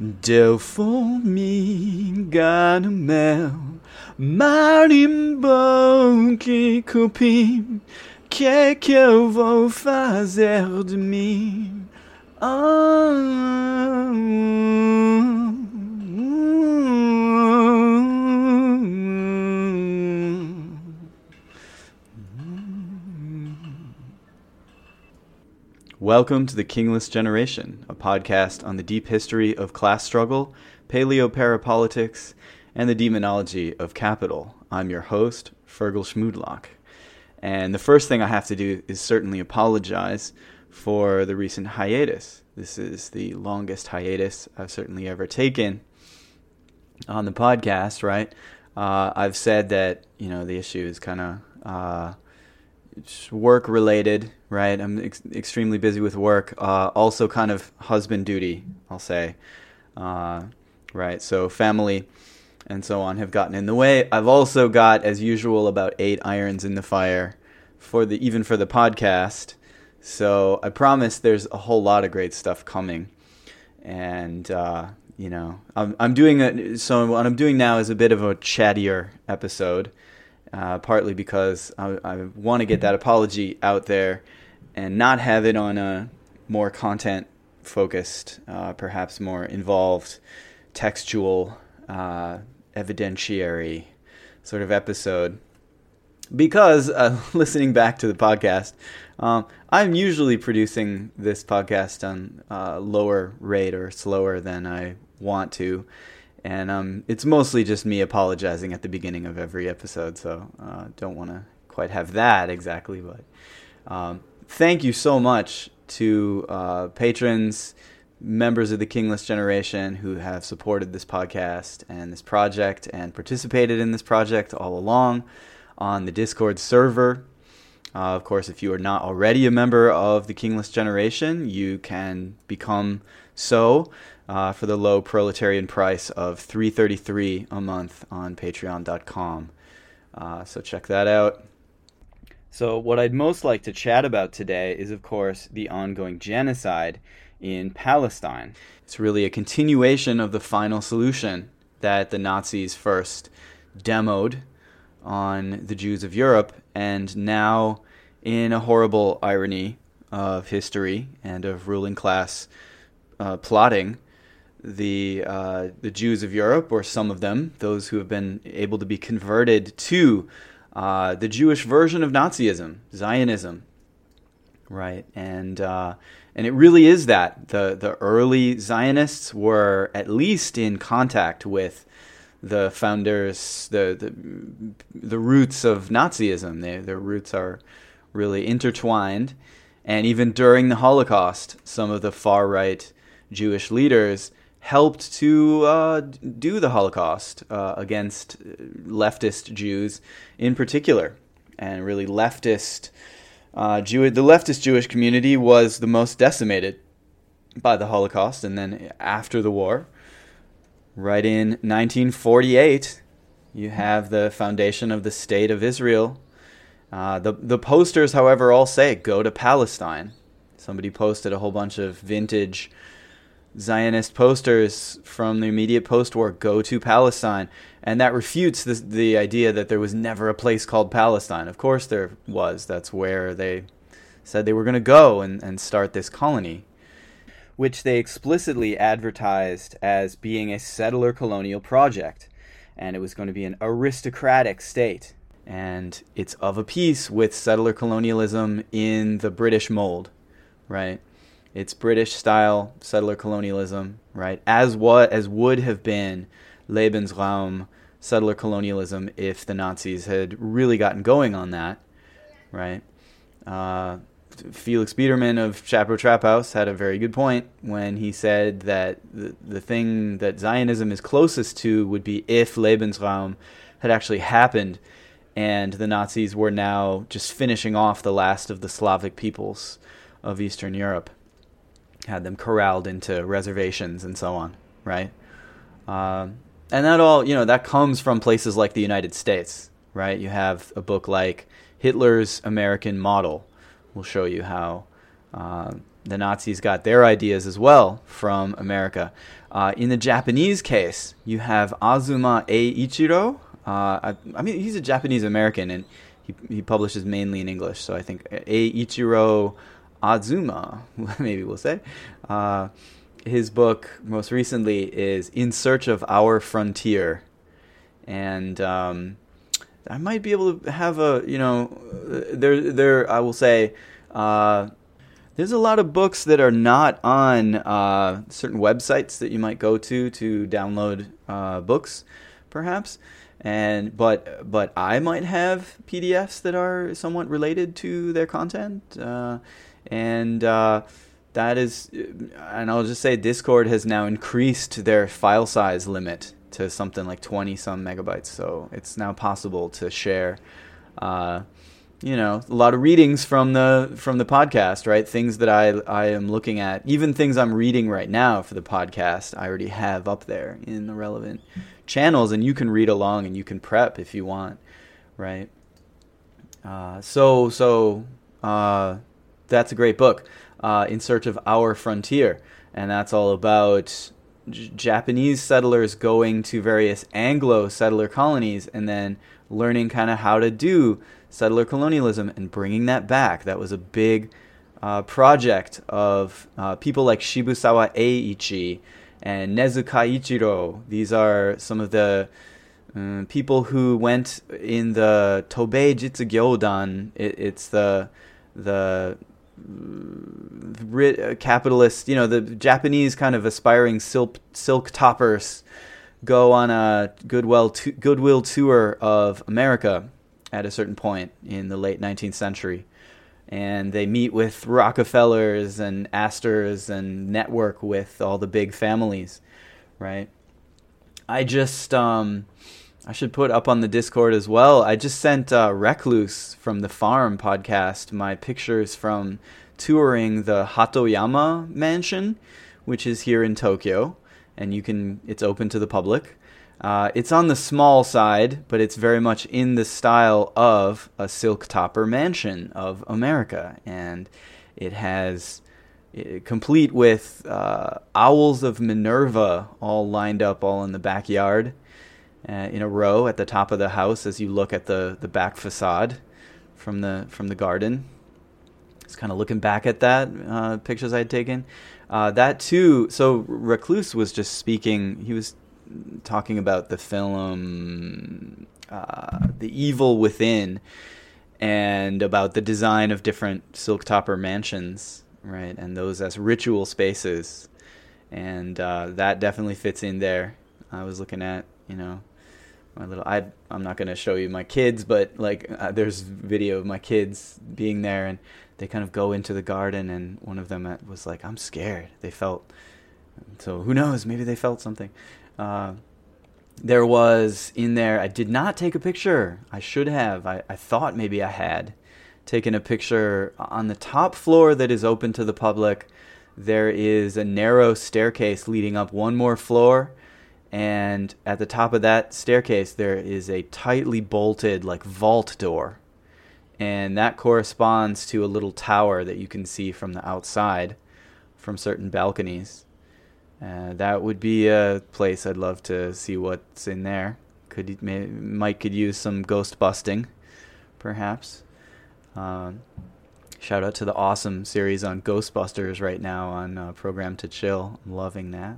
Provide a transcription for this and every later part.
Del gamel Marimbo que cupim Que que eu vou fazer de mim? Ah, Welcome to The Kingless Generation, a podcast on the deep history of class struggle, paleo parapolitics, and the demonology of capital. I'm your host, Fergal Schmoodlock. And the first thing I have to do is certainly apologize for the recent hiatus. This is the longest hiatus I've certainly ever taken on the podcast, right? Uh, I've said that, you know, the issue is kind of uh, work related, right? I'm ex- extremely busy with work. Uh, also, kind of husband duty, I'll say, uh, right? So, family and so on have gotten in the way. I've also got, as usual, about eight irons in the fire for the even for the podcast. So I promise there's a whole lot of great stuff coming, and uh, you know I'm I'm doing a so what I'm doing now is a bit of a chattier episode uh, partly because I, I want to get that apology out there and not have it on a more content focused, uh, perhaps more involved, textual, uh, evidentiary sort of episode. Because uh, listening back to the podcast, um, I'm usually producing this podcast on uh, lower rate or slower than I want to and um, it's mostly just me apologizing at the beginning of every episode. So uh, don't want to quite have that exactly, but um, thank you so much to uh, patrons, members of the Kingless generation who have supported this podcast and this project and participated in this project all along on the Discord server. Uh, of course, if you are not already a member of the Kingless generation, you can become so uh, for the low proletarian price of 333 a month on patreon.com. Uh, so check that out. So, what I'd most like to chat about today is, of course, the ongoing genocide in Palestine. It's really a continuation of the final solution that the Nazis first demoed on the Jews of Europe, and now, in a horrible irony of history and of ruling class uh, plotting, the uh, the Jews of Europe, or some of them, those who have been able to be converted to uh, the Jewish version of Nazism, Zionism, right? And uh, and it really is that the the early Zionists were at least in contact with the founders, the the, the roots of Nazism. They, their roots are really intertwined, and even during the Holocaust, some of the far right Jewish leaders helped to uh, do the Holocaust uh, against leftist Jews in particular, and really leftist uh, Jew. The leftist Jewish community was the most decimated by the Holocaust, and then after the war, right in 1948, you have the foundation of the state of Israel. Uh, the the posters, however, all say "Go to Palestine." Somebody posted a whole bunch of vintage Zionist posters from the immediate post war go to Palestine. And that refutes the, the idea that there was never a place called Palestine. Of course, there was. That's where they said they were going to go and, and start this colony, which they explicitly advertised as being a settler colonial project. And it was going to be an aristocratic state. And it's of a piece with settler colonialism in the British mold, right? It's British style settler colonialism, right? As what as would have been Lebensraum settler colonialism if the Nazis had really gotten going on that, right? Uh, Felix Biederman of Chapo Trap House had a very good point when he said that the, the thing that Zionism is closest to would be if Lebensraum had actually happened and the Nazis were now just finishing off the last of the Slavic peoples of Eastern Europe had them corralled into reservations and so on, right? Um, and that all, you know, that comes from places like the United States, right? You have a book like Hitler's American Model, will show you how uh, the Nazis got their ideas as well from America. Uh, in the Japanese case, you have Azuma Eiichiro. Uh, I, I, mean, he's a Japanese American and he, he publishes mainly in English. So I think Eiichiro Azuma, maybe we'll say. Uh, his book, most recently, is In Search of Our Frontier. And um, I might be able to have a, you know, there, there, I will say, uh, there's a lot of books that are not on uh, certain websites that you might go to to download uh, books, perhaps. And but but I might have PDFs that are somewhat related to their content, uh, and uh, that is, and I'll just say Discord has now increased their file size limit to something like 20 some megabytes. So it's now possible to share uh, you know a lot of readings from the from the podcast right? Things that i i am looking at even things i'm reading right now for the podcast i already have up there in the relevant channels and you can read along and you can prep if you want right? Uh, so so uh, that's a great book uh, in search of our frontier. And that's all about Japanese settlers going to various anglo settler colonies and then learning kind of how to do settler colonialism and bringing that back. That was a big uh, project of uh, people like Shibusawa Eiichi and Nezu Kaichiro. These are some of the uh, people who went in the Tobei Jitsugyodan. It, it's the the capitalist, you know, the Japanese kind of aspiring silk silk toppers go on a goodwill goodwill tour of America at a certain point in the late 19th century. And they meet with Rockefellers and Astors and network with all the big families, right? I just, um, I should put up on the Discord as well. I just sent uh, Recluse from the Farm podcast my pictures from touring the Hatoyama Mansion, which is here in Tokyo, and you can. It's open to the public. Uh, it's on the small side, but it's very much in the style of a silk topper mansion of America, and it has complete with uh, owls of Minerva all lined up, all in the backyard, uh, in a row at the top of the house as you look at the the back facade from the from the garden. It's kind of looking back at that uh, pictures I had taken. Uh, that too. So Recluse was just speaking. He was talking about the film uh, The Evil Within and about the design of different silk topper mansions, right? And those as ritual spaces. And uh, that definitely fits in there. I was looking at, you know, my little I I'm not going to show you my kids, but like uh, there's video of my kids being there and they kind of go into the garden and one of them was like I'm scared. They felt so who knows, maybe they felt something. Uh, there was in there, I did not take a picture. I should have. I, I thought maybe I had taken a picture on the top floor that is open to the public. There is a narrow staircase leading up one more floor. And at the top of that staircase, there is a tightly bolted, like, vault door. And that corresponds to a little tower that you can see from the outside from certain balconies. Uh, that would be a place I'd love to see what's in there. Could may, Mike could use some ghost busting, perhaps. Um, shout out to the awesome series on Ghostbusters right now on uh, Program to Chill. I'm loving that.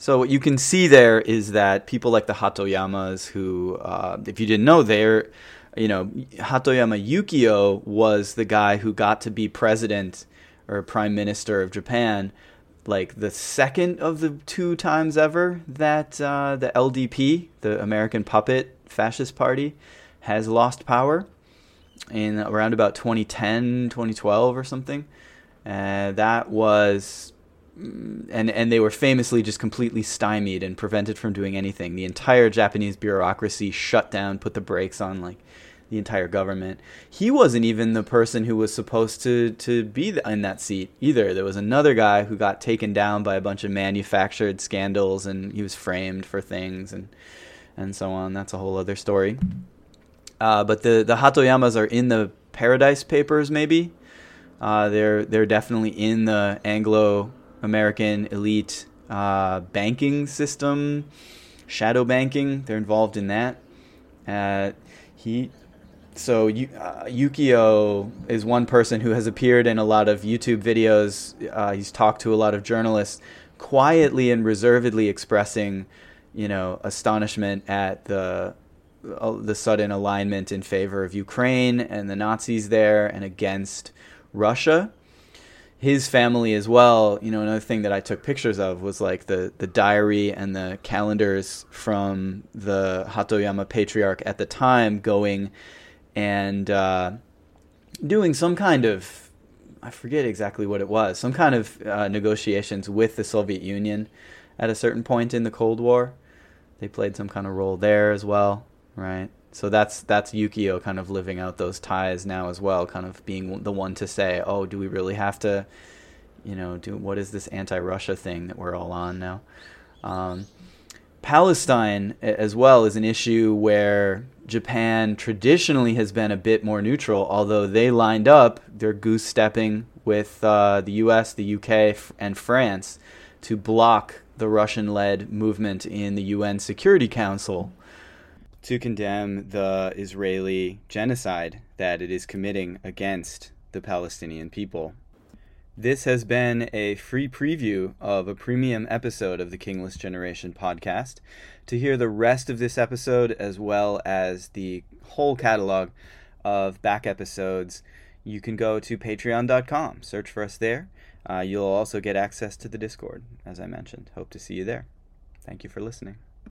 So what you can see there is that people like the Hatoyamas, who, uh, if you didn't know, they're, you know, Hatoyama Yukio was the guy who got to be president or prime minister of Japan like the second of the two times ever that uh, the LDP, the American Puppet Fascist Party, has lost power in around about 2010, 2012 or something. Uh, that was and and they were famously just completely stymied and prevented from doing anything. The entire Japanese bureaucracy shut down, put the brakes on like the entire government. He wasn't even the person who was supposed to to be in that seat either. There was another guy who got taken down by a bunch of manufactured scandals, and he was framed for things and and so on. That's a whole other story. Uh, but the the Hatoyamas are in the Paradise Papers, maybe. Uh, they're they're definitely in the Anglo American elite uh, banking system, shadow banking. They're involved in that. Uh, he so uh, Yukio is one person who has appeared in a lot of YouTube videos. Uh, he's talked to a lot of journalists, quietly and reservedly expressing, you know, astonishment at the uh, the sudden alignment in favor of Ukraine and the Nazis there and against Russia. His family as well. You know, another thing that I took pictures of was like the the diary and the calendars from the Hatoyama patriarch at the time going and uh, doing some kind of I forget exactly what it was, some kind of uh, negotiations with the Soviet Union at a certain point in the Cold War. They played some kind of role there as well, right? So that's that's Yukio kind of living out those ties now as well, kind of being the one to say, "Oh, do we really have to, you know, do what is this anti-Russia thing that we're all on now?" Um, Palestine as well is an issue where Japan traditionally has been a bit more neutral, although they lined up, they're goose stepping with uh, the US, the UK, and France to block the Russian led movement in the UN Security Council to condemn the Israeli genocide that it is committing against the Palestinian people. This has been a free preview of a premium episode of the Kingless Generation podcast. To hear the rest of this episode, as well as the whole catalog of back episodes, you can go to patreon.com, search for us there. Uh, you'll also get access to the Discord, as I mentioned. Hope to see you there. Thank you for listening.